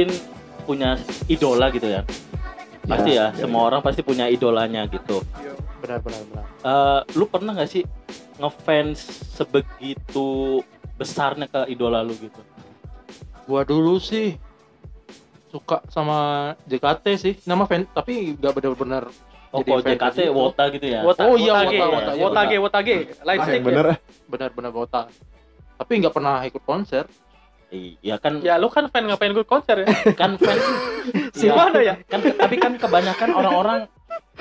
mungkin punya idola gitu ya. Pasti ya, semua orang pasti punya idolanya gitu. benar benar benar Eh, lu pernah nggak sih ngefans sebegitu besarnya ke idola lu gitu? gua dulu sih suka sama JKT sih nama fan tapi nggak benar-benar Oh, Jadi kalau JKT gitu. Wota gitu ya? Wota, Oh iya, Wota, Wota, iya, Wotage, Wotage, light Ah, stick. yang bener ya. ah. benar-benar Wota tapi nggak pernah ikut konser Iya kan, Ya lu kan fan ngapain gue konser ya? kan fans Si mana ya? kan tapi kan kebanyakan orang-orang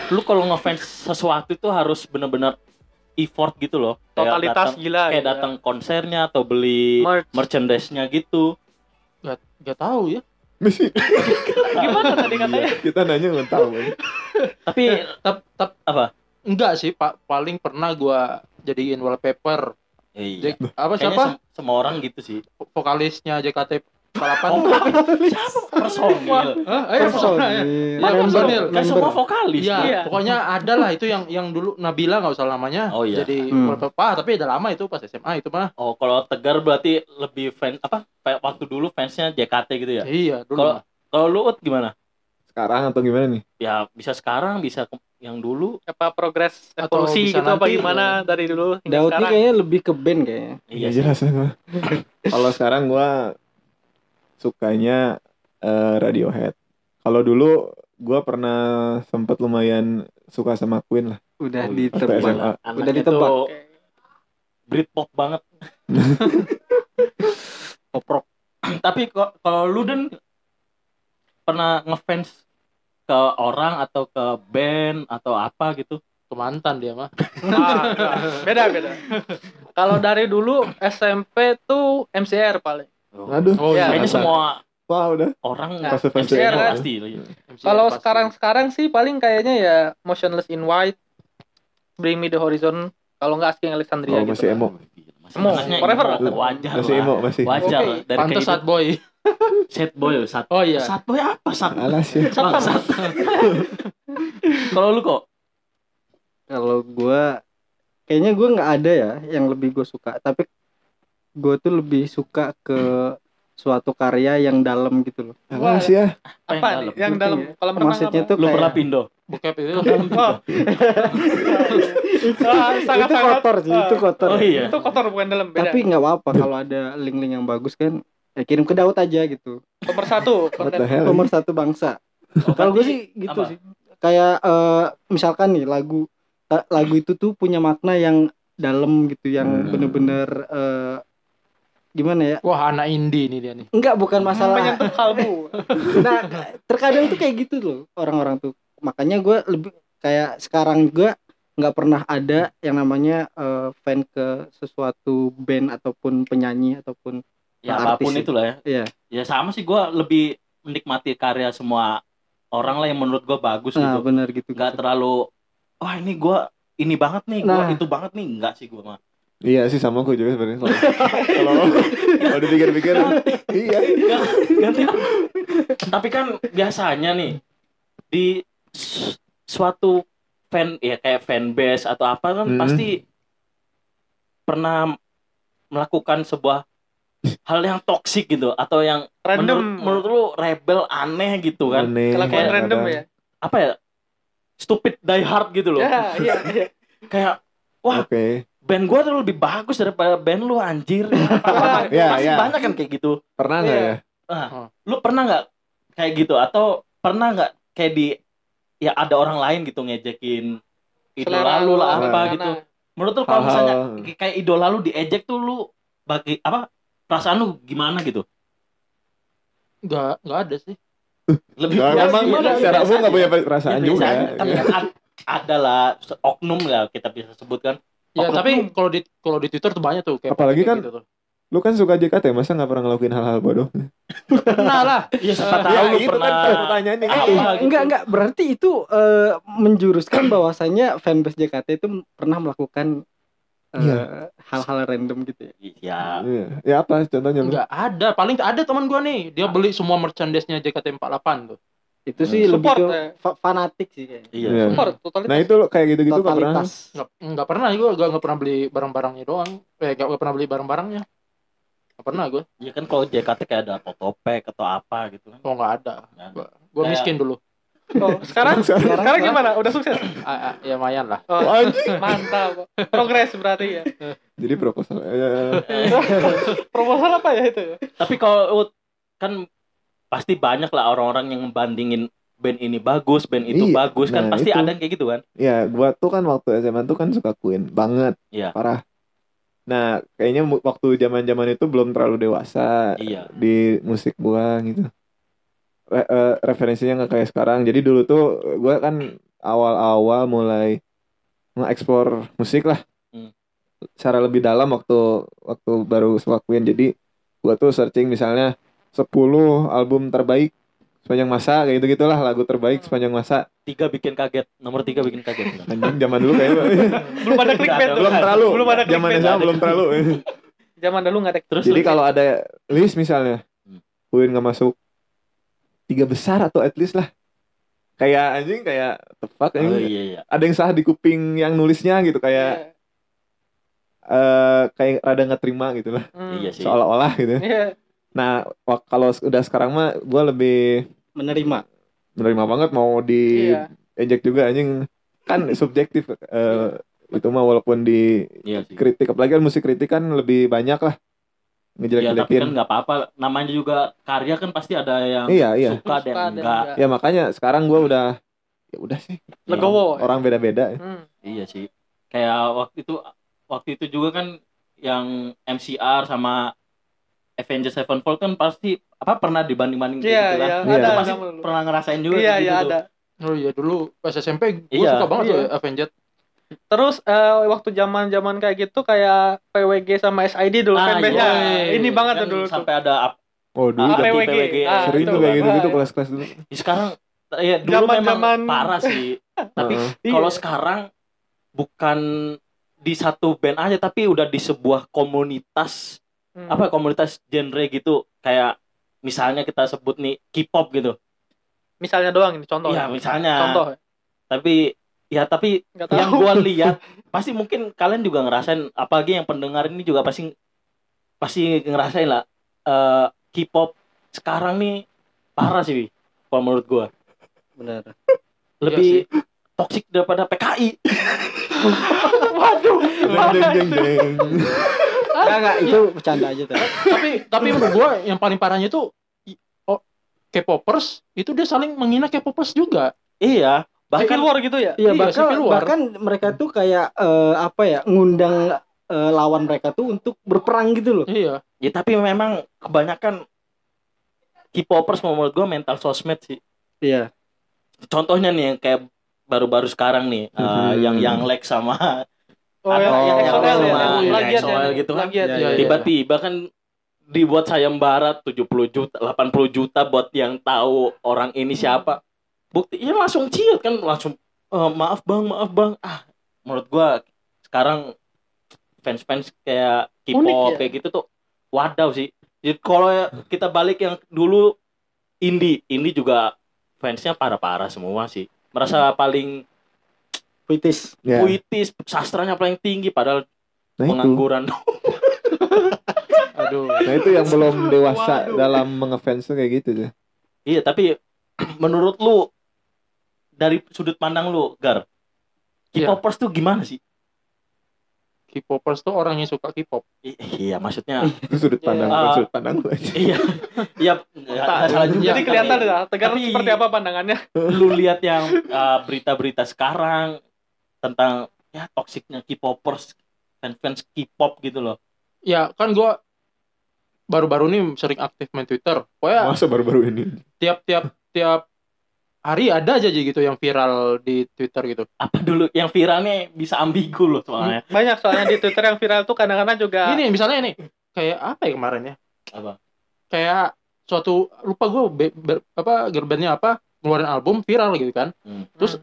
lu kalau ngefans sesuatu itu harus bener-bener effort gitu loh Kayak Totalitas datang- gila. kayak gitu ya. datang konsernya atau beli Merch. merchandise-nya gitu nggak nggak tahu ya Mesti Gimana tadi katanya? kita nanya nggak tahu. Tapi tap tap apa enggak sih pak paling pernah gua jadiin wallpaper iya Jek, apa Kayaknya siapa sem- semua orang gitu sih vokalisnya JKT 48 siapa personil Hah? Eh, personal ya? Personil. Iya, personil. kan semua vokalis Iya, Iya. pokoknya ada lah itu yang yang dulu Nabila nggak usah namanya. Oh, iya. Jadi Hmm. ah, tapi udah lama itu pas SMA itu mah. oh kalau tegar berarti lebih fan apa kayak waktu dulu fansnya JKT gitu ya Iya, dulu. Kalau- kalau lu Ut, gimana Sekarang atau gimana nih? ya bisa sekarang bisa yang dulu Apa progres evolusi gitu apa gimana dari dulu Daud ini sekarang? kayaknya lebih ke band kayaknya. Iya jelas lah. Kalau sekarang gua sukanya eh, Radiohead. Kalau dulu gua pernah sempat lumayan suka sama Queen lah. Udah Oh, di waktu tempat. Udah ditebak. Britpop banget Poprok. tapi kok kalau lu dan pernah ngefans ke orang atau ke band atau apa gitu Ke mantan dia mah. Ah, beda beda. Kalau dari dulu SMP tuh MCR paling. Aduh. Oh, iya. kayaknya semua Wah udah. orang Nah, MCR emo. pasti Kalau sekarang sekarang sih paling kayaknya ya Motionless in White, Bring Me the Horizon. Kalau nggak Asking Alexandria Oh, gitu. masih emo. Emo, Anaknya forever. wajar Masih emo masih. wajar Oke. dari Pantes sad boy. sad boy sad Oh iya. sad boy apa sad Alas ya. Bangsat. kalau lu kok Kalau gua kayaknya gua nggak ada ya yang lebih gue suka, tapi gue tuh lebih suka ke suatu karya yang dalam gitu loh. Alas ya. Apa? Yang dalam Mungkin ya. kolam renang Maksudnya tuh lu pernah pindo Bokep itu. Oh. Ah, itu sangat-sangat, kotor sih, ah, itu kotor. oh iya Itu kotor bukan dalam beda. Tapi nggak apa-apa kalau ada link-link yang bagus kan, ya kirim ke Daud aja gitu. Nomor satu? Nomor satu bangsa. Oh, Kalau gue sih gitu apa? sih. Kayak eh, misalkan nih lagu eh, lagu itu tuh punya makna yang dalam gitu, yang Hmm. bener-bener eh, gimana ya? Wah, anak indie nih dia nih. Enggak, bukan masalah. menyentuh kalbu. nah, terkadang tuh kayak gitu loh orang-orang tuh. Makanya gue lebih kayak sekarang gue nggak pernah ada yang namanya eh, fan ke sesuatu band ataupun penyanyi ataupun ya artis apa pun sih. itulah ya Iya. ya sama sih gua lebih menikmati karya semua orang lah yang menurut gua bagus nah gitu benar gitu. nggak terlalu wah ini gua ini banget nih gua Nah. itu banget nih enggak sih gua mah Iya sih sama aku juga sebenarnya. Kalau kalau dipikir-pikir iya. ganti tapi kan biasanya nih di su- suatu fan ya kayak fanbase atau apa kan Hmm. pasti pernah melakukan sebuah hal yang toksik gitu atau yang Random. menurut, menurut lu rebel aneh gitu kan Aneh, Kelakuan Kayak random ya. apa ya stupid die hard gitu loh Ya, iya, iya. kayak wah Oke. band gua tuh lebih bagus daripada band lu anjir Apa- Iya, pasti iya. banyak kan kayak gitu Pernah nggak Iya. ya? Nah, lu pernah nggak kayak gitu atau pernah nggak kayak di ya ada orang lain gitu ngejekin idola Selera lu lah apa gimana? gitu menurut lu kalau misalnya kayak idola lu diejek tuh lu bagi apa perasaan lu gimana gitu Enggak, enggak ada sih. lebih biasa- memang gimana? secara umum nggak punya perasaan Ya, juga. tapi kan ad- ada lah oknum lah kita bisa sebutkan Ya, Oknum. tapi kalau di kalau di Twitter tuh banyak tuh kayak Apalagi kan- gitu tuh. Lu kan suka JKT, masa nggak pernah ngelakuin hal-hal bodoh? Pernah lah. Iya siapa Ya, tahu lu itu pernah kan pertanyaan nih. apa Eh, gitu. enggak enggak berarti itu eh, menjuruskan bahwasanya fanbase JKT itu pernah melakukan eh, Iya. hal-hal random gitu ya. ya Iya. Ya apa contohnya lu? Enggak ada. Paling ada teman gua nih, dia beli semua merchandise-nya JKT48 tuh. Itu sih Support, lebih ke ya. fa- fanatik sih kayaknya. iya Iya. Support, totalitas. Nah itu lo kayak gitu-gitu nggak pernah. Enggak enggak pernah gua enggak, enggak pernah beli barang-barangnya doang. Eh enggak, enggak pernah beli barang-barangnya. Nggak pernah gue. Ya kan kalau JKT kayak ada Totopek atau apa gitu kan. Oh nggak ada. Kayak- miskin dulu. Oh, sekarang Sekarang- sekarang gimana? Udah sukses? Ah, ah, ya lumayan lah. Oh, Anjing. mantap. Progres berarti ya. Jadi proposal eh, Proposal apa ya itu? Tapi kalau Ut, kan pasti banyak lah orang-orang yang membandingin band ini bagus, band itu Iya, bagus kan nah, pasti itu. ada yang kayak gitu kan. ya gua tuh kan waktu SMA tuh kan suka Queen banget. Iya. Parah. Nah, kayaknya waktu zaman-zaman itu belum terlalu dewasa Iya. di musik gua gitu. Re- eh, referensinya nggak kayak sekarang. Jadi dulu tuh gua kan awal-awal mulai nge-explore musik lah. Hmm. Secara lebih dalam waktu waktu baru Queen. Jadi gua tuh searching misalnya 10 album terbaik sepanjang masa kayak gitu gitulah lagu terbaik sepanjang masa. Tiga bikin kaget, nomor tiga bikin kaget. Anjing zaman dulu kayaknya Belum ada clickbait tuh. belum terlalu. Belum ada Zaman. SMA belum terlalu. Zaman dulu nggak ada. Terus Jadi kalau ada list misalnya, Hmm. Queen nggak masuk tiga besar atau at least lah. Kayak anjing kayak tepat oh, iya iya. Ada yang salah di kuping yang nulisnya gitu kayak eh kayak rada nggak terima gitu lah. Hmm. Iya sih. Seolah-olah gitu. Iya. Nah, kalau udah sekarang mah gue lebih menerima menerima banget mau di Iya. ejek juga anjing kan subjektif eh, itu mah walaupun di Iya sih. kritik apalagi kan musik kritik kan lebih banyak lah Ya tapi kan nggak apa-apa. Namanya juga karya kan pasti ada yang Iya, iya. suka Suka dan dan enggak. Ya makanya sekarang gue udah ya udah sih Legowo. orang beda-beda. Hmm. Iya sih. Kayak waktu itu waktu itu juga kan yang MCR sama Avengers Sevenfold kan pasti apa pernah dibanding-banding Iya, gitu kan. iya, Iya. ada pasti zaman dulu. pernah ngerasain juga Iya, kayak iya gitu tuh. ada. Oh iya dulu pas SMP gue Iya. suka banget Iya. tuh Avenged. Terus eh, waktu zaman-zaman kayak gitu kayak PWG sama SID dulu Ah, fanbase-nya. iya. Ini banget Kan tuh dulu tuh. sampai ada up- Oh dulu Ah, PWG. PWG. Ah, sering itu. tuh kayak gitu-gitu Ah, kelas-kelas dulu. Ya, sekarang ya dulu Zaman-zaman- memang parah sih. Tapi. Iya. kalau sekarang bukan di satu band aja tapi udah di sebuah komunitas Hmm. apa komunitas genre gitu kayak misalnya kita sebut nih K-pop gitu. Misalnya doang ini contoh. Iya, ya. misalnya. Contoh. Tapi ya tapi Enggak tahu. yang gua lihat pasti mungkin kalian juga ngerasain apalagi yang pendengar ini juga pasti pasti ngerasain lah eh, K-pop sekarang nih parah sih kalau menurut gua benar lebih toksik daripada PKI Waduh. Jeng jeng jeng jeng. Enggak enggak itu bercanda aja tadi tapi tapi menurut gue yang paling parahnya tuh i- oh, K-popers itu dia saling menghina K-popers juga. iya Civil bahkan War gitu ya. Iya, iya bahkan bahkan mereka tuh kayak eh, apa ya ngundang eh, lawan mereka tuh untuk berperang gitu loh Iya. ya tapi memang kebanyakan K-popers menurut gua mental sosmed sih iya contohnya nih yang kayak baru-baru sekarang nih eh, Hmm. yang yang Lex sama Oh, Ada yang, yang yang XOL ya, yang XOL ya. gitu kan. Iya, Iya, iya. tiba-tiba kan dibuat sayembara 70 juta 80 juta buat yang tahu orang ini siapa buktinya langsung ciut kan langsung "Eh, maaf bang maaf bang ah menurut gua sekarang fans-fans kayak K-pop Unik ya? kayak gitu tuh wadaw sih jadi kalau kita balik yang dulu indie indie juga fansnya parah-parah semua sih merasa paling puitis Ya. puitis sastranya paling tinggi padahal Nah pengangguran Aduh. Nah itu yang belum dewasa dalam mengefans tuh kayak gitu tuh. Iya, tapi menurut lu dari sudut pandang lu, Gar, Iya. K-popers tuh gimana sih? K-popers tuh orang yang suka K-pop. I- iya, maksudnya Itu sudut pandang, Iya. bukan Ah. sudut pandang lu aja. iya. Iya, nggak salah juga. Jadi kelihatan tapi ya, Tegar tapi- seperti apa pandangannya. Lu lihat yang uh, berita-berita sekarang tentang ya toksiknya K-popers, fans-fans K-pop gitu loh. Ya kan gua baru-baru ini sering aktif main Twitter. Pokoknya Masa baru-baru ini. tiap-tiap tiap hari ada aja gitu yang viral di Twitter gitu. Apa dulu yang viralnya bisa ambigu loh soalnya. Banyak soalnya di Twitter yang viral tuh kadang-kadang juga Ini misalnya nih kayak apa ya kemarin ya? Apa? Kayak suatu lupa gue apa girl bandnya apa ngeluarin album viral gitu kan. Hmm. Terus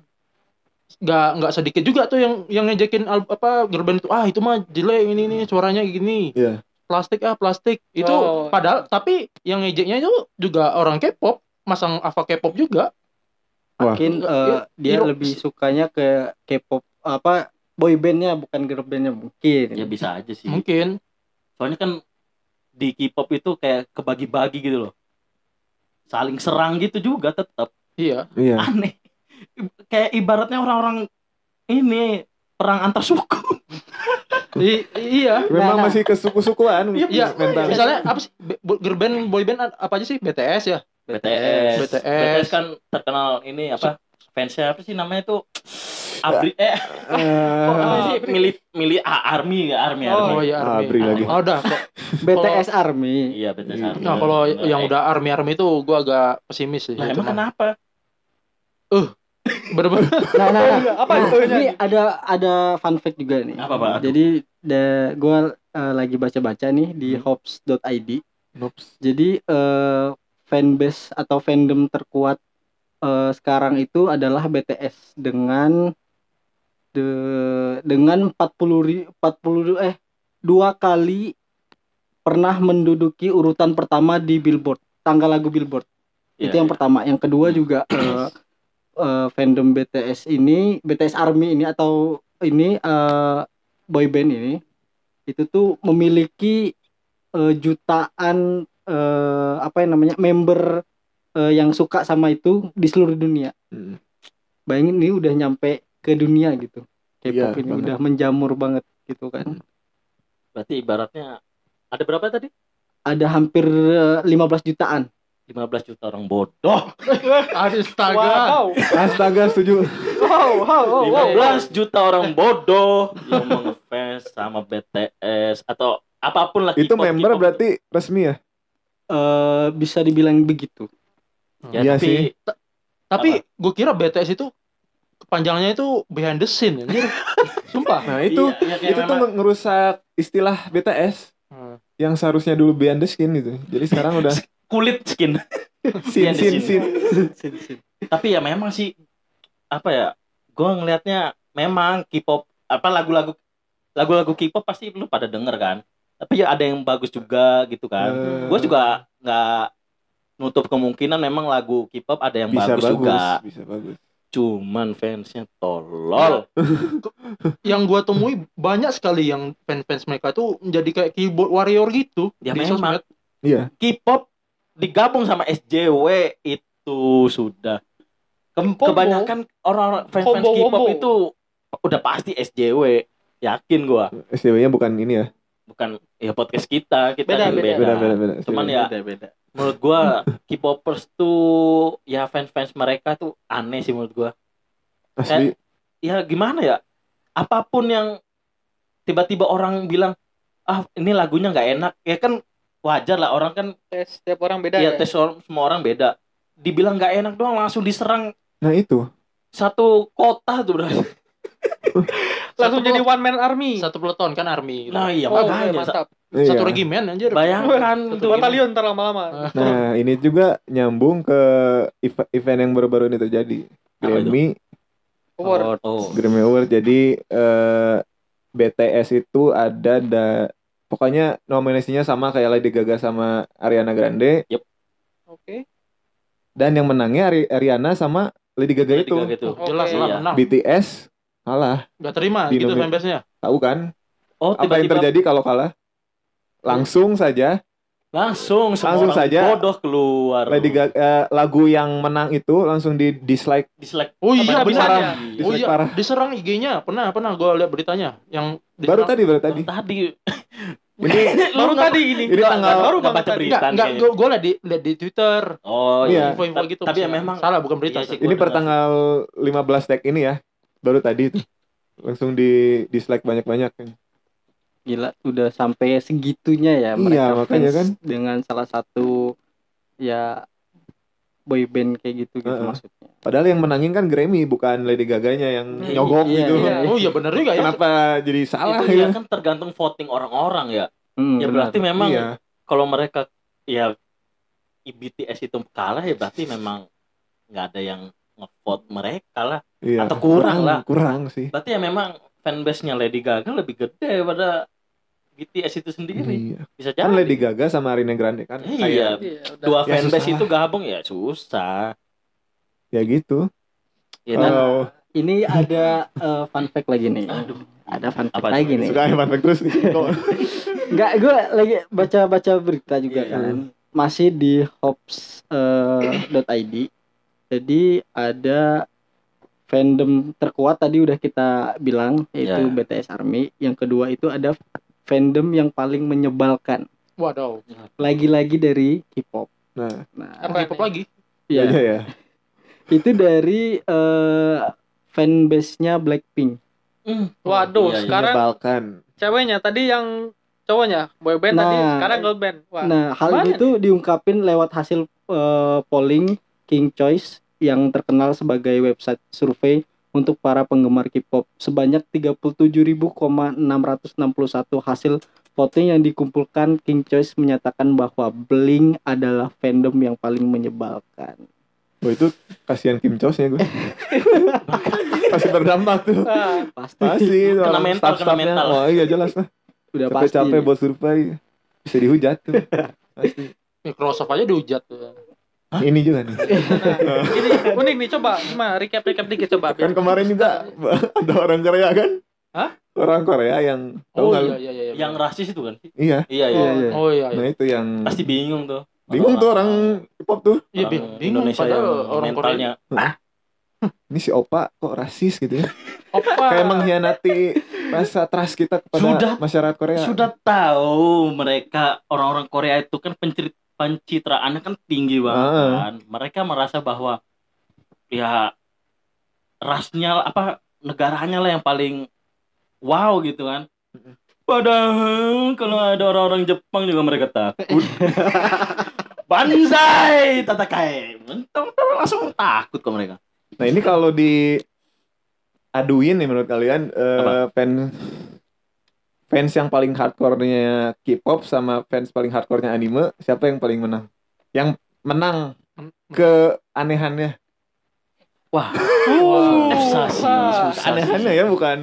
nggak nggak sedikit juga tuh yang yang ngejekin al- apa girl band itu ah itu mah jelek ini ini suaranya gini. Iya. Plastik ah plastik. Itu Oh. padahal tapi yang ngejeknya itu juga orang K-pop, masang apa K-pop juga. Wah. mungkin Iya, eh, iya. dia Hero- lebih sukanya ke K-pop apa boy bandnya bukan girl bandnya mungkin Ya bisa aja sih. Mungkin. Soalnya kan di K-pop itu kayak kebagi-bagi gitu loh. Saling serang gitu juga tetap Iya. Iya. aneh. Kayak ibaratnya orang-orang ini perang antar suku. I- iya. Memang Nah, masih kesuku-sukuan Iya. mental. Misalnya apa sih? Be- bo- girl band, boy band apa aja sih? BTS ya. BTS. BTS. kan terkenal ini apa? Fansnya apa sih namanya tuh? Abri eh Eh, apa sih? Milit milit ah, army ya, army Oh army. iya Ah, Army. Abri lagi. Oh, udah. kok. BTS Army. Iya, BTS Iya. army. Nah, kalau Nah, yang eh, udah Army Army itu gua agak pesimis sih. Nah, Itu emang kenapa? Bener-bener. Nah, nah, nah. Apa Nah, itu? ini ada ada fun fact juga nih. Apa, Pak? Jadi da, gua eh, lagi baca-baca nih di Hmm. hops.id. Nops. Jadi eh, fanbase atau fandom terkuat eh, sekarang itu adalah BTS dengan de, dengan 40 ri- 40 eh dua kali pernah menduduki urutan pertama di Billboard, tanggal lagu Billboard. Iya, itu yang iya. pertama. Yang kedua juga eh, eh, fandom BTS ini, BTS Army ini atau ini eh, boy band ini itu tuh memiliki eh, jutaan eh, apa yang namanya member eh, yang suka sama itu di seluruh dunia. Hmm. Bayangin ini udah nyampe ke dunia gitu. K-pop Iya, ini banget. udah menjamur banget gitu kan. Berarti ibaratnya ada berapa tadi? Ada hampir eh, 15 jutaan. 15 juta orang bodoh. Astaga. Wow. Astaga setuju. Wow, wow, wow, wow. 15 juta orang bodoh yang mengefans sama BTS atau apa pun lah Itu member berarti resmi ya? Eh bisa dibilang begitu. ya, Iya tapi sih. Tapi gue kira BTS itu kepanjangannya itu behind the scene anjir. Sumpah. Nah, itu Iya, iya, itu tuh ngerusak istilah BTS Hmm. yang seharusnya dulu behind the skin gitu. Jadi sekarang udah kulit skin. sin the sin scene. sin. tapi ya memang sih apa ya? Gua ngelihatnya memang K-pop apa lagu-lagu lagu-lagu K-pop pasti lu pada denger kan. Tapi ya ada yang bagus juga gitu kan. Eh, Gue juga nggak nutup kemungkinan memang lagu K-pop ada yang bisa bagus, bagus, juga. bisa bagus. Cuman fansnya tolol. Yang gua temui banyak sekali yang fans-fans mereka tuh menjadi kayak keyboard warrior gitu. Ya di memang. Iya. K-pop digabung sama SJW itu sudah Ke- kebanyakan orang fans-fans K-pop itu udah pasti SJW yakin gua SDW-nya bukan ini ya. bukan ya podcast kita kita Beda, beda. Beda beda beda. Cuman ya Beda beda. menurut gua K-popers tuh ya fans-fans mereka tuh aneh sih menurut gua asli ya gimana ya apa pun yang tiba-tiba orang bilang ah ini lagunya nggak enak ya kan wajar lah orang kan Tes setiap orang beda ya ya. tes orang- semua orang beda dibilang nggak enak doang langsung diserang Nah itu. satu kota tuh berarti Langsung Satu jadi one man army. Satu peleton kan army. gitu. nah iya Oh, makanya mantap. Satu Iya. regimen anjir. bayangkan Satu Batalion ntar lama-lama. Nah, ini juga nyambung ke ev- event yang baru-baru ini terjadi. Grammy, Award. oh, oh. Grammy Award. Jadi eh, BTS itu ada da pokoknya nominasinya sama kayak Lady Gaga sama Ariana Grande Oke. dan yang menangnya Ari- Ariana sama Lady Gaga Lady itu. Gaga itu. Oh, Jelas lah Iya. menang. BTS kalah. Gak terima Di gitu fanbase-nya. Tahu kan? oh Apa yang tiba-tiba terjadi kalau kalah? Langsung saja langsung semua Langsung orang saja. bodoh keluar Lady Gaga eh, lagu yang menang itu langsung di dislike dislike Oh iya benar. bisanya? Oh dislike iya, parah. diserang IG-nya. Pernah, pernah gue lihat beritanya yang Baru diserang- tadi baru tadi. tadi Ini Baru tadi ini. Ini tanggal- nggak baru nggak banget baca berita. Enggak, enggak, gue gue liat di, liat di Twitter. oh Iya. Info-info gitu. tapi ya memang salah bukan berita Iya sih. ini Gua per dengar. tanggal 15 tag ini ya. Baru tadi itu. Langsung di dislike banyak-banyak. Gila, udah sampai segitunya ya Iya, mereka makanya fans kan. dengan salah satu ya boy band kayak gitu gitu Heeh. maksudnya. Padahal yang menangin kan Grammy bukan Lady Gaganya yang Iya, nyogok iya, gitu. iya. Oh iya benar juga ya. Kenapa jadi salah itu ya? kan tergantung voting orang-orang ya Hmm, ya benar. berarti memang Iya. kalau mereka ya BTS itu kalah ya berarti memang nggak ada yang ngevote mereka lah Iya. Atau kurang lah. Kurang sih. berarti ya memang fanbase-nya Lady Gaga lebih gede daripada BTS itu sendiri Iya. bisa jadi Kan Lady Gaga sama Ariana Grande kan. Iya. kayak- Iya, udah. dua Ya, fanbase susah itu gabung ya susah Ya gitu. ya dan Oh, Ini ada eh, fun fact lagi nih. Aduh. Ada fun fact Apa lagi nih. suka fun fact terus. Kok Enggak, gue lagi baca-baca berita juga Iya, kan. Masih di hops eh, .id. Jadi ada fandom terkuat tadi udah kita bilang yaitu Iya. BTS Army. Yang kedua itu ada fandom yang paling menyebalkan. Waduh. Lagi-lagi dari K-pop. Nah, Nah, Apa K-pop nih? lagi. ya, iya ya. itu dari eh fanbase-nya Blackpink. Hmm. Waduh, iya. sekarang Menyebalkan. ceweknya tadi yang cowoknya boyband tadi Nah. sekarang girl band. Wah. Nah, hal ini tuh diungkapin lewat hasil eh, polling King Choice yang terkenal sebagai website survei untuk para penggemar K-pop sebanyak 37.661 hasil voting yang dikumpulkan King Choice menyatakan bahwa Blink adalah fandom yang paling menyebalkan. Wah itu kasihan Kim Chos ya gue. Pasti berdampak tuh. Ah, Pasti Pasti Kena mental, kena mental. Oh iya jelas lah. udah pasti. Capek-capek buat survei. Bisa dihujat tuh. Pasti. Microsoft aja dihujat tuh. Ini juga nih. nah, ini unik nih coba gimana recap recap dikit coba. Kan kemarin juga ada orang Korea kan? Hah? Orang Korea yang tahu Oh nggak lu? iya iya iya. Yang rasis itu kan? Iya. Iya, iya. Iya, iya. Oh iya Nah iya. itu yang Pasti bingung tuh. bingung tuh orang K-pop tuh. Iya bingung Indonesia padahal yang orang mentalnya Ini si Opa kok rasis gitu ya? Apa? Kayak mengkhianati rasa trust kita kepada Sudah- masyarakat Korea. sudah tahu mereka orang-orang Korea itu kan penceri- pencitraannya kan tinggi banget Ah. kan. Mereka merasa bahwa ya rasnya apa negaranya lah yang paling wow gitu kan. Padahal kalau ada orang-orang Jepang juga mereka takut. Banzai tatakai. Mentok-mentok langsung takut kok mereka. Nah ini kalau di aduin nih menurut kalian eh, Apa? fans fans yang paling hardcore-nya K-pop sama fans paling hardcore-nya anime siapa yang paling menang? Yang menang ke anehannya. Wah, Uh, susah sih, wah. susah. Anehannya ya bukan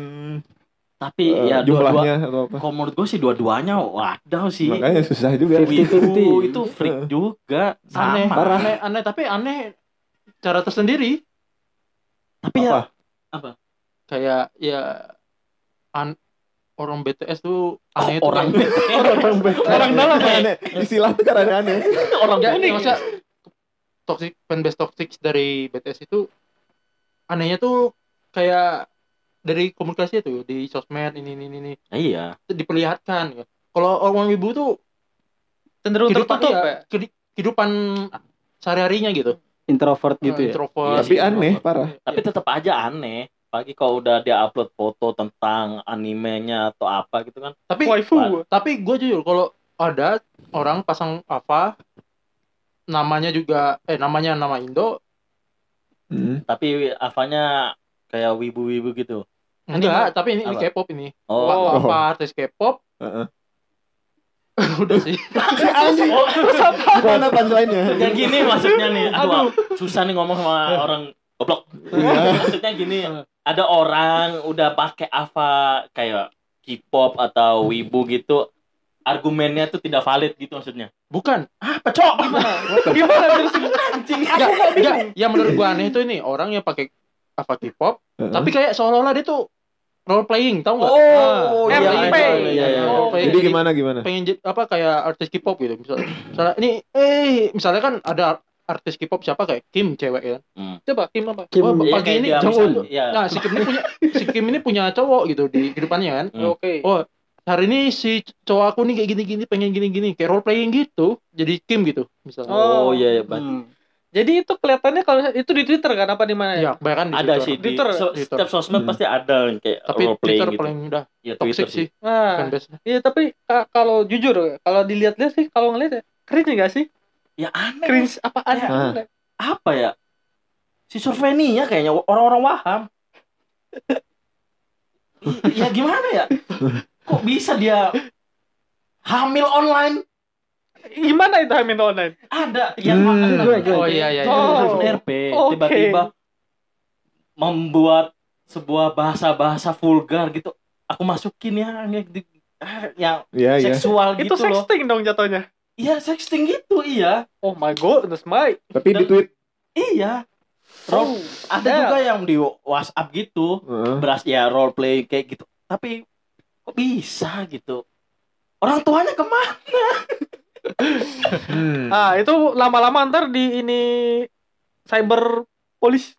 tapi eh, ya jumlahnya atau apa. kalau menurut gue sih dua-duanya wadaw sih. Makanya susah juga. Wibu 50-50. itu freak juga aneh, sama. Parah. aneh, aneh tapi aneh cara tersendiri. Tapi ya Apa? Kayak ya an orang BTS tuh oh, aneh itu orang orang orang dalam ya. aneh. Istilah tuh kan aneh-aneh. orang Ya, unik. maksudnya toxic fanbase toxic dari BTS itu anehnya tuh kayak dari komunikasi itu di sosmed ini ini ini Iya. itu diperlihatkan ya. Kalau orang wibu tuh cenderung kehidupan tertutup ya, ya. kehi- kehidupan sehari-harinya gitu. Introvert gitu Eh, ya. introvert. Tapi aneh, parah. Tapi tetap aja aneh. Pagi kalau udah dia upload foto tentang animenya atau apa gitu kan. Tapi Waifu. tapi gue jujur kalau ada orang pasang apa namanya juga eh namanya nama Indo Hmm. Tapi avanya kayak wibu-wibu gitu. enggak tapi ini, ini Apa? K-pop ini Oh. Apa- Oh. apa artis K-pop Heeh. udah sih Oh, Mana punchline-nya? kayak gini maksudnya nih. Aduh, susah nih ngomong sama orang goblok. Iya. Maksudnya gini, ada orang udah pakai apa kayak K-pop atau wibu gitu, argumennya tuh tidak valid gitu maksudnya. bukan Apa, Cok? Gimana? Anjing? enggak yang menurut gua aneh itu ini orang yang pakai apa K-pop Heeh. tapi kayak seolah-olah dia tuh role playing tahu nggak Oh, iya, iya, MP. iya, iya, iya. Playing. Jadi gimana gimana? pengen apa kayak artis K-pop gitu misalnya, misalnya ini eh misalnya kan ada artis K-pop siapa kayak Kim cewek ya Coba Kim apa? Kim Oh, pagi kayak ini Jong misal- Un. Iya. nah si Kim ini punya si Kim ini punya cowok gitu di kehidupannya kan Hmm. Oke. oh hari ini si cowok aku nih kayak gini-gini pengen gini-gini kayak role playing gitu jadi Kim gitu misalnya Oh, iya, iya, berarti Hmm. Jadi itu kelihatannya kalau itu di Twitter kan apa di mana ya ya? kebanyakan di ada Twitter. sih di Twitter, so- Twitter. setiap sosmed Hmm. pasti ada yang kayak tapi role playing Twitter gitu. paling udah Ya Twitter toxic sih. sih Nah, iya tapi ka- kalau jujur kalau dilihat-lihat sih kalau ngeliat ya cringe enggak sih? Ya aneh. Cringe apaan? Ya. Aneh. Apa ya? Si Survenia kayaknya orang-orang waham. Ya gimana ya? Kok bisa dia hamil online? Gimana itu hamil online? Ada yang Hmm. makan Gue, gue, oh iya iya, iya. Oh. RP tiba-tiba membuat sebuah bahasa-bahasa vulgar gitu. Aku masukin ya yang di- ah, yang Iya iya. seksual itu gitu loh. sexting dong jatuhnya. Iya, sexting gitu, iya. Oh my goodness, my. Tapi di tweet. Iya. Role, ada ya. juga yang di WhatsApp gitu. Heeh. beras ya role play kayak gitu tapi kok bisa gitu Orang tuanya ke mana? Hmm. Ah, itu lama-lama ntar di ini cyber polis.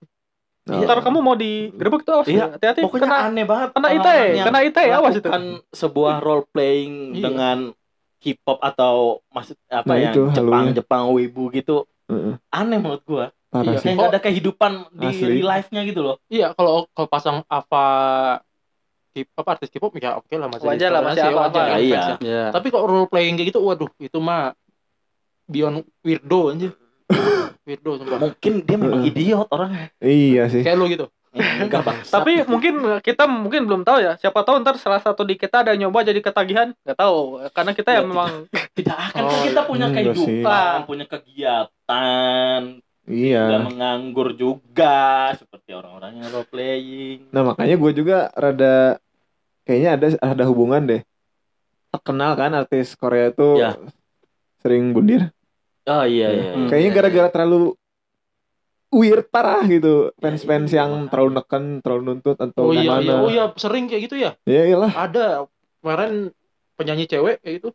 Oh. Ntar kamu mau digerebek tuh awas Iya, hati-hati Pokoknya kena aneh banget. kena ITE, kena ITE awas itu. melakukan sebuah role playing Iya. dengan K-pop atau maksud apa Nah, yang itu Jepang halunya. Jepang wibu gitu Heeh. aneh menurut gua Parah Iya. sih. kayak nggak ada kehidupan di Asli. real life-nya gitu loh Iya, kalau kalau pasang apa K- apa artis K-pop ya oke lah masih Wajar lah, masih apa-apa. wajar, Iya. fans ya. Ya. Tapi kalau role playing kayak gitu, waduh, itu mah beyond weirdo aja. weirdo sumpah. mungkin dia memang idiot orangnya Iya sih. Kayak lu gitu. Enggak bang Tapi mungkin kita mungkin belum tahu ya. Siapa tahu ntar salah satu di kita ada yang nyoba jadi ketagihan, nggak tahu. Karena kita ya Ya, memang tidak akan Oh, kan kita punya sih. kehidupan punya kegiatan Iya. tidak menganggur juga seperti orang-orang yang role playing Nah makanya gue juga rada kayaknya ada ada hubungan deh. Terkenal kan artis Korea tuh Ya. sering bundir. oh iya iya, Hmm. iya. Kayaknya Iya, gara-gara terlalu weird parah gitu. Fans-fans iya, yang iya. terlalu neken, terlalu nuntut atau Oh iya, gimana. iya, oh iya, sering kayak gitu ya. Ya iyalah. Ada kemarin penyanyi cewek kayak gitu.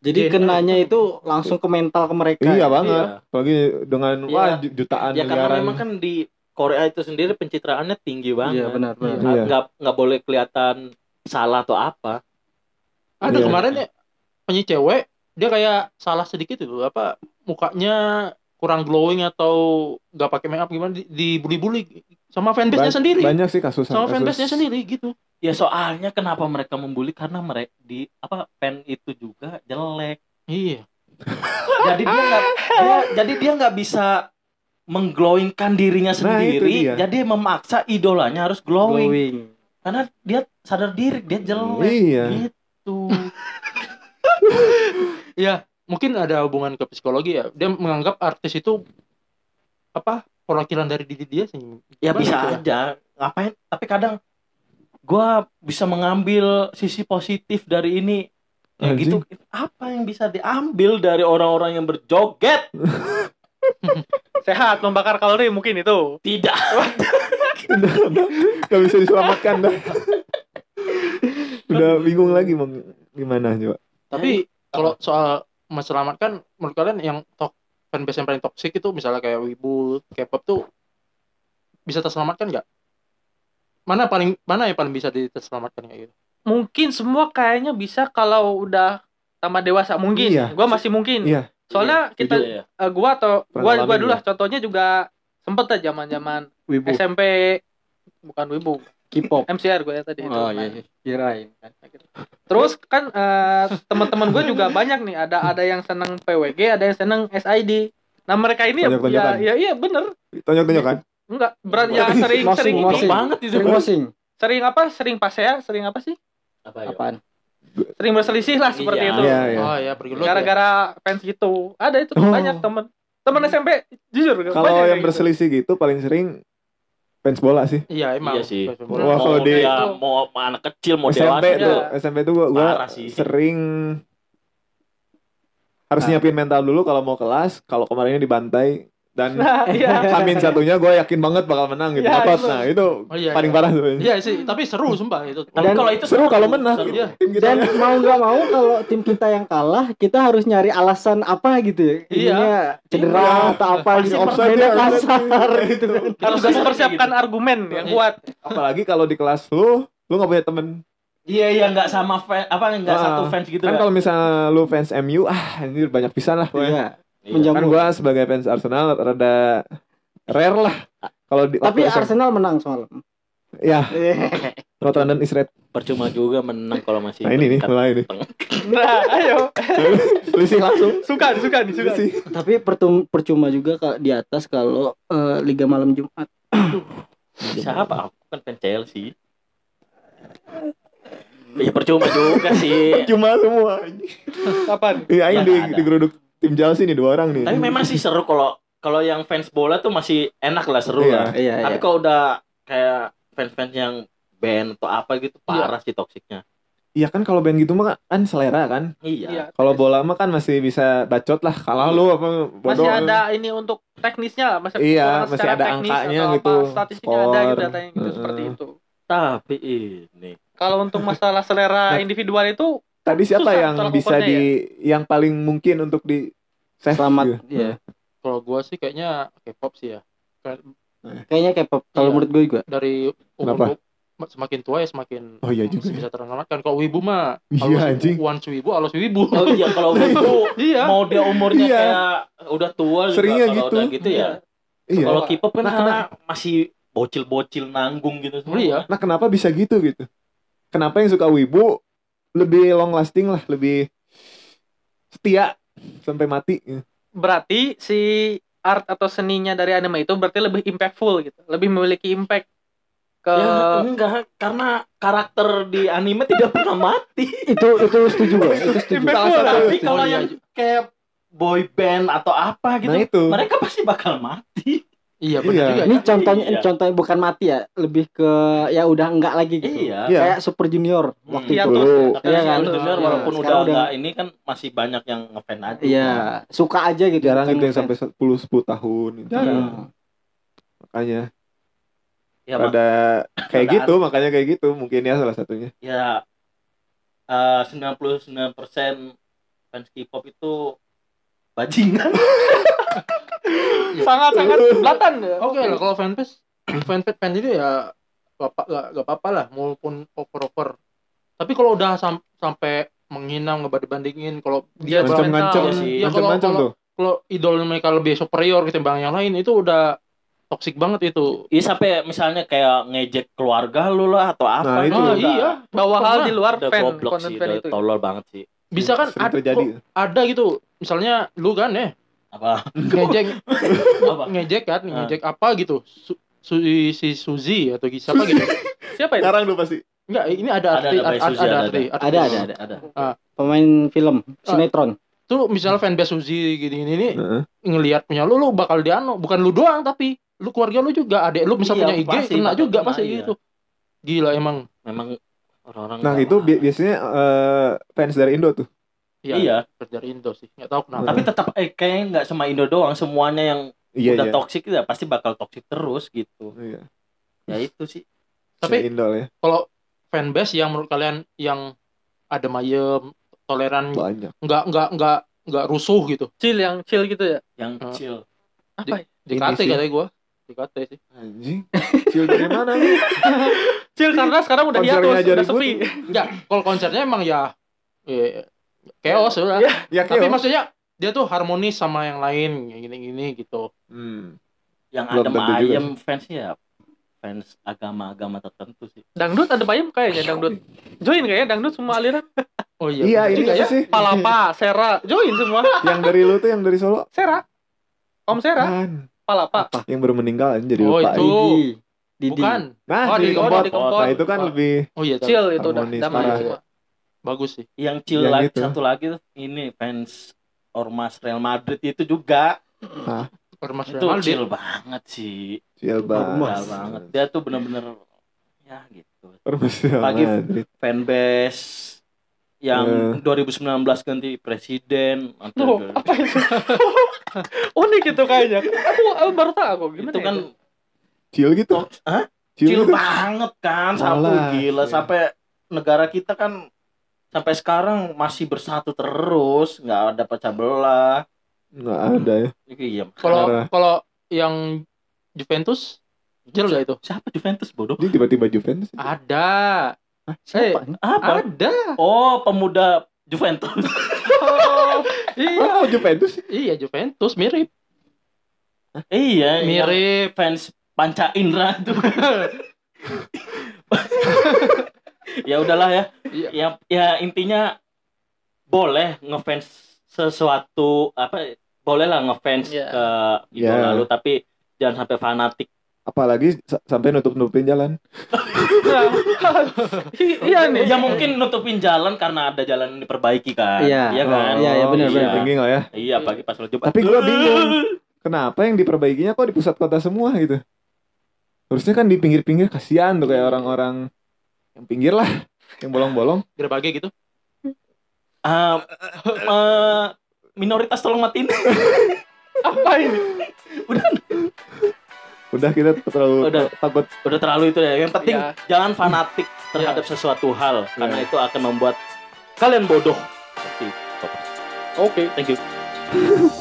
Jadi Gen- kenanya itu langsung ke mental ke mereka. Iya ya. banget. Iya. Apalagi dengan Iya. wah ju- jutaan ya karena miliaran. memang kan di Korea itu sendiri pencitraannya tinggi banget Iya benar benar. nggak Iya. nggak nggak boleh kelihatan salah atau apa Ada Iya. kemarin ya penyanyi cewek dia kayak salah sedikit itu apa mukanya kurang glowing atau nggak pakai make up gimana di- dibully-bully sama fanbase-nya Ba- sendiri. Banyak sih kasus Sama kasus. fanbase-nya sendiri gitu. ya soalnya kenapa mereka membuli karena mereka di apa fan itu juga jelek Iya. jadi dia nggak dia- jadi dia nggak bisa mengglowingkan dirinya Nah, sendiri dia. jadi memaksa idolanya harus glowing Glowing. karena dia sadar diri dia jelek Iya. gitu Ya, mungkin ada hubungan ke psikologi ya. Dia menganggap artis itu apa? perwakilan dari diri dia sih. ya Gimana bisa gitu ya? aja ngapain tapi kadang gua bisa mengambil sisi positif dari ini ya gitu apa yang bisa diambil dari orang-orang yang berjoget sehat membakar kalori mungkin itu. tidak udah, udah gak bisa diselamatkan dah. udah bingung lagi mau gimana coba. Tapi kalau soal meselamatkan menurut kalian yang tok fanbase yang paling toksik itu misalnya kayak Wibu, K-pop tuh bisa terselamatkan nggak? Mana paling mana yang paling bisa diselamatkan kayak gitu? Mungkin semua kayaknya bisa kalau udah tambah dewasa mungkin. Iya. Gua masih mungkin. Iya. Soalnya kita Iya. eh, gua atau Pernah gua gua dulu lah contohnya juga sempet ya zaman-zaman Wibu. SMP bukan Wibu, K-pop. MCR gue ya tadi itu. Oh Nah, iya, kirain. Terus kan eh, teman-teman gue juga banyak nih, ada ada yang seneng PWG, ada yang seneng SID. Nah mereka ini ya, ya, ya iya bener, Tonjok-tonjok kan? enggak berat yang Mosing, sering mosing, sering mosing. ini, banget itu Sering sering apa, sering pasea, sering apa sih, apa ya Apaan? sering berselisih lah seperti Iya. itu. Iya, iya. Oh ya bergelut. ya. Gara-gara fans gitu, ada itu Oh. banyak temen temen SMP, jujur Kalau banyak yang gitu. berselisih gitu paling sering fans bola sih. Iya emang. Iya sih. Wah, mau kalau di- dia mau mau anak kecil mau SMP dewasa tuh, Iya. SMP tuh gua, gua sering harus Nah. nyiapin mental dulu kalau mau kelas, kalau kemarinnya dibantai dan Nah, iya. Amin satunya gue yakin banget bakal menang gitu. Ya, Ngotot. itu. Nah, itu Oh, iya, paling iya. parah tuh. Iya sih, tapi seru sumpah itu. tapi Dan kalau itu Seru kalau menang. seru. Iya. Tim kita Dan mau nggak mau kalau tim kita yang kalah, kita harus nyari alasan apa gitu ya. Iya. Ininya cedera Iya. atau apa Pasti gitu. offside ya, kasar gitu kan. Harus mempersiapkan gitu. argumen yang Iya. kuat. apalagi kalau di kelas lu, lu nggak punya temen. iya iya nggak sama fan apa nggak Ah, satu fans gitu kan ya kalau misalnya lu fans MU, ah ini banyak pisan lah. Iya. Iya. menjamu. Kan gua sebagai fans Arsenal rada rare lah. Kalau di Tapi Arsenal menang semalam. ya North London is red. percuma juga menang kalau masih Nah ini nih mulai nih. Nah, ayo. Selisih langsung. Suka, suka nih, suka. Tapi percuma juga kalau di atas kalau eh, Liga Malam Jumat. siapa aku kan fans Chelsea ya percuma juga sih Cuma semua. Kapan? Iya, Ya, aing di digeruduk tim Chelsea nih dua orang nih. tapi memang sih seru kalau kalau yang fans bola tuh masih enak lah seru Iya. lah Iya, tapi iya. kalau udah kayak fans-fans yang band atau apa gitu parah sih toksiknya Iya kan kalau band gitu mah kan selera kan. iya Iya. Kalau bola mah kan masih bisa bacot lah. Kalah lu apa bodoh. Masih ada ini untuk teknisnya lah, masih Iya, masih ada teknis angkanya atau gitu, Apa, statistiknya ada gitu datanya gitu Heeh. seperti itu. tapi ini Kalau untuk masalah selera individual itu tadi siapa Susah yang bisa di yang paling mungkin untuk di save Selamat. gitu? Iya. Kalau gua sih kayaknya K-pop sih ya. Kayaknya kayak pop. Kalau Iya. menurut gue juga. Dari Kenapa? umur gua, semakin tua ya semakin Oh iya juga. bisa terselamatkan. Kalau wibu mah Iya, anjing. wibu, once wibu, halus wibu. Oh iya kalau itu iya. mau dia umurnya Iya. kayak udah tua juga Seringnya kalau gitu. udah gitu ya. Iya. Kalau K-pop kan Nah, karena masih bocil-bocil nanggung gitu semua. Iya. Nah kenapa bisa gitu gitu? Kenapa yang suka wibu lebih long lasting lah, lebih setia sampai mati? Berarti si art atau seninya dari anime itu berarti lebih impactful gitu. Lebih memiliki impact ke Ya enggak, karena karakter di anime tidak pernah mati. Itu itu setuju gue. Itu setuju. Impactful, Salah satu Tapi kalau yang kayak boy band atau apa gitu, Nah itu. mereka pasti bakal mati. Iya benar Iya. juga. ini ya. contohnya Iya. contohnya bukan mati ya, lebih ke ya udah enggak lagi gitu. Iya. Iya. Kayak Super Junior Hmm. waktu Iya, itu. tuh. Iya kan? Super Junior Iya. walaupun udah Sekarang udah- enggak ini kan masih banyak yang ngefan aja. Iya, suka aja gitu. Jarang bukan itu yang ngefans. sampai 10 10 tahun. Jarang. Iya. Makanya Ya, mak- pada kayak gitu, makanya kayak gitu mungkin ya salah satunya. ya eh, 99% fans K-pop itu bajingan. sangat-sangat belatan ya. Oke lah kalau fanbase fanbase fan itu ya gak, apa- gak, gak apa-apa lah maupun over-over. Tapi kalau udah sam- sampai menghina ngebanding-bandingin kalau dia. Ngancam-ngancam, sih. Iya, kalau- kalau- tuh. kalau idol mereka lebih superior ketimbang yang lain itu udah toksik banget itu. Iya sampai misalnya kayak ngejek keluarga lu lah atau apa Nah, itu. Ah, udah, iya. Bawa hal di luar udah fan, goblok konten sih, fan udah itu. tolol banget sih. Bisa kan Sering ada, terjadi. ada gitu. Misalnya lu kan ya Apa? ngejek apa? ngejek kan Ah. ngejek apa gitu. Su, Su- si Suzy atau siapa gitu. Siapa itu? Sekarang tuh pasti. Enggak, ini ada Ada, arti ada, ada ada ada, arti. ada. arti. Ada, ada, ada. Pemain film sinetron. Tuh misalnya fanbase Suzy gini nih Heeh. ngelihat punya lu lu bakal diano bukan lu doang tapi lu keluarga lu juga adek lu misal Iya, punya IG pasti kena juga pasti iya. gitu gila emang Memang orang-orang Nah, itu bi- biasanya eh, fans dari Indo tuh. Ya, Iya. dari Indo sih nggak tahu kenapa Tapi tetap eh kayaknya nggak sama Indo doang, semuanya yang Iya, udah iya. toksik ya pasti bakal toksik terus gitu. Iya. Ya itu sih. Tapi- Indo ya. kalau fanbase yang menurut kalian yang ada mayem toleran Banyak. nggak nggak nggak nggak rusuh gitu Chill yang chill gitu ya. Yang Ah. chill. Apa? ya? di KT sih. katanya gua di KT sih Anjing. Chill dari mana lu? Chill karena sekarang udah hiatus, udah sepi. ya kalau konsernya emang ya eh, chaos lah Ya tapi chaos. maksudnya dia tuh harmonis sama yang lain gini gini gitu Hmm. Yang Belum adem ayem fans ya fans agama-agama tertentu sih. Dangdut ada bayam kayaknya dangdut. Join kayaknya dangdut semua aliran. oh Iya, bener ini apa ya sih? Palapa, Sera, join semua. yang dari lu tuh yang dari Solo? Sera. Om Sera, Kan. Palapa. Yang baru meninggal jadi Oh, lupa. itu. Didi. Didi. bukan Nah, Oh, di di- Kempot. di Kempot. Nah, itu kan Oh. lebih oh iya. Chill itu udah Harmonis damai semua. Bagus sih Yang chill Yang lagi gitu. satu lagi tuh ini fans Ormas Real Madrid itu juga Ormas itu Real Madrid. chill banget sih. chill banget. Chill banget. Dia tuh bener-bener ya gitu. Ormas Real Pagi- Madrid. Fanbase yang Eh. 2019 ganti presiden Tuh, apa itu? Unik itu kayaknya. Aku, aku baru tahu aku gimana itu kan itu? Chill gitu. talk, Hah? Chill, chill gitu. banget kan sampai Malah, gila iya. sampai negara kita kan sampai sekarang masih bersatu terus nggak ada pecah belah. Nggak ada ya. iya kalau kalau yang Juventus chill gak itu? Siapa Juventus bodoh? Dia tiba-tiba Juventus. ada. Siapa? Eh, apa? Ada. Oh pemuda Juventus. Oh, iya. Oh, Juventus. iya Juventus mirip. Iya yang mirip. Fans Panca Indra tuh ya udahlah ya Iya. ya ya intinya boleh ngefans sesuatu apa boleh lah ngefans Iya. ke idola Iya. lu tapi jangan sampai fanatik Apalagi sa- sampai nutup-nutupin jalan. I- iya nih. ya mungkin nutupin jalan karena ada jalan yang diperbaiki kan Iya. kan Iya, iya, benar, iya. benar. Tinggi nggak ya? iya pagi pas lo coba Tapi gua bingung. Kenapa yang diperbaikinya kok di pusat kota semua gitu? Harusnya kan di pinggir-pinggir kasihan tuh kayak orang-orang yang pinggir lah, yang bolong-bolong. gerbagi gitu Ah, eh, minoritas tolong matiin Apa ini? Udah kita terlalu Udah. takut. udah terlalu itu ya yang penting Iya. jangan fanatik terhadap sesuatu hal karena Iya. itu akan membuat kalian bodoh. Oke. Thank you.